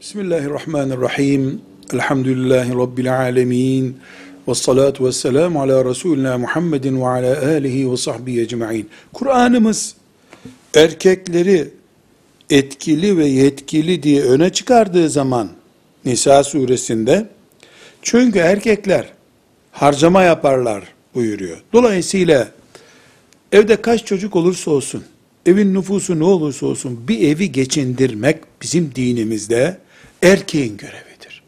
Bismillahirrahmanirrahim. Elhamdülillahi Rabbil alemin. Ve salatu ve selamu ala Resulina Muhammedin ve ala alihi ve sahbihi ecma'in. Kur'an'ımız erkekleri etkili ve yetkili diye öne çıkardığı zaman Nisa suresinde çünkü erkekler harcama yaparlar buyuruyor. Dolayısıyla evde kaç çocuk olursa olsun, evin nüfusu ne olursa olsun bir evi geçindirmek bizim dinimizde erkeğin görevidir.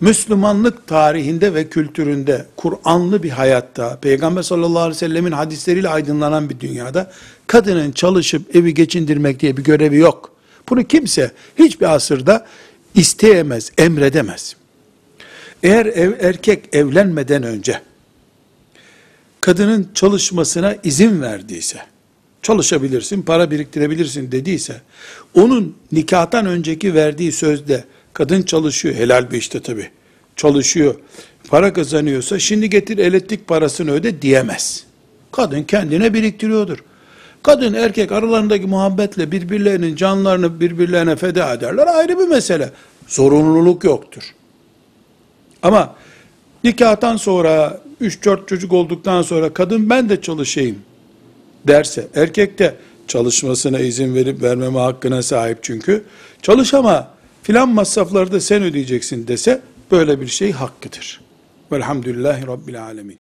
Müslümanlık tarihinde ve kültüründe Kur'anlı bir hayatta, Peygamber sallallahu aleyhi ve sellemin hadisleriyle aydınlanan bir dünyada kadının çalışıp evi geçindirmek diye bir görevi yok. Bunu kimse hiçbir asırda isteyemez, emredemez. Eğer ev, erkek evlenmeden önce kadının çalışmasına izin verdiyse, çalışabilirsin, para biriktirebilirsin dediyse, onun nikahtan önceki verdiği sözde kadın çalışıyor, helal bir işte tabi, çalışıyor, para kazanıyorsa şimdi getir elektrik parasını öde diyemez. Kadın kendine biriktiriyordur. Kadın erkek aralarındaki muhabbetle birbirlerinin canlarını birbirlerine feda ederler ayrı bir mesele. Zorunluluk yoktur. Ama nikahtan sonra 3-4 çocuk olduktan sonra kadın ben de çalışayım derse, erkek de çalışmasına izin verip vermeme hakkına sahip çünkü, çalış ama filan masrafları da sen ödeyeceksin dese, böyle bir şey hakkıdır. Velhamdülillahi Rabbil Alemin.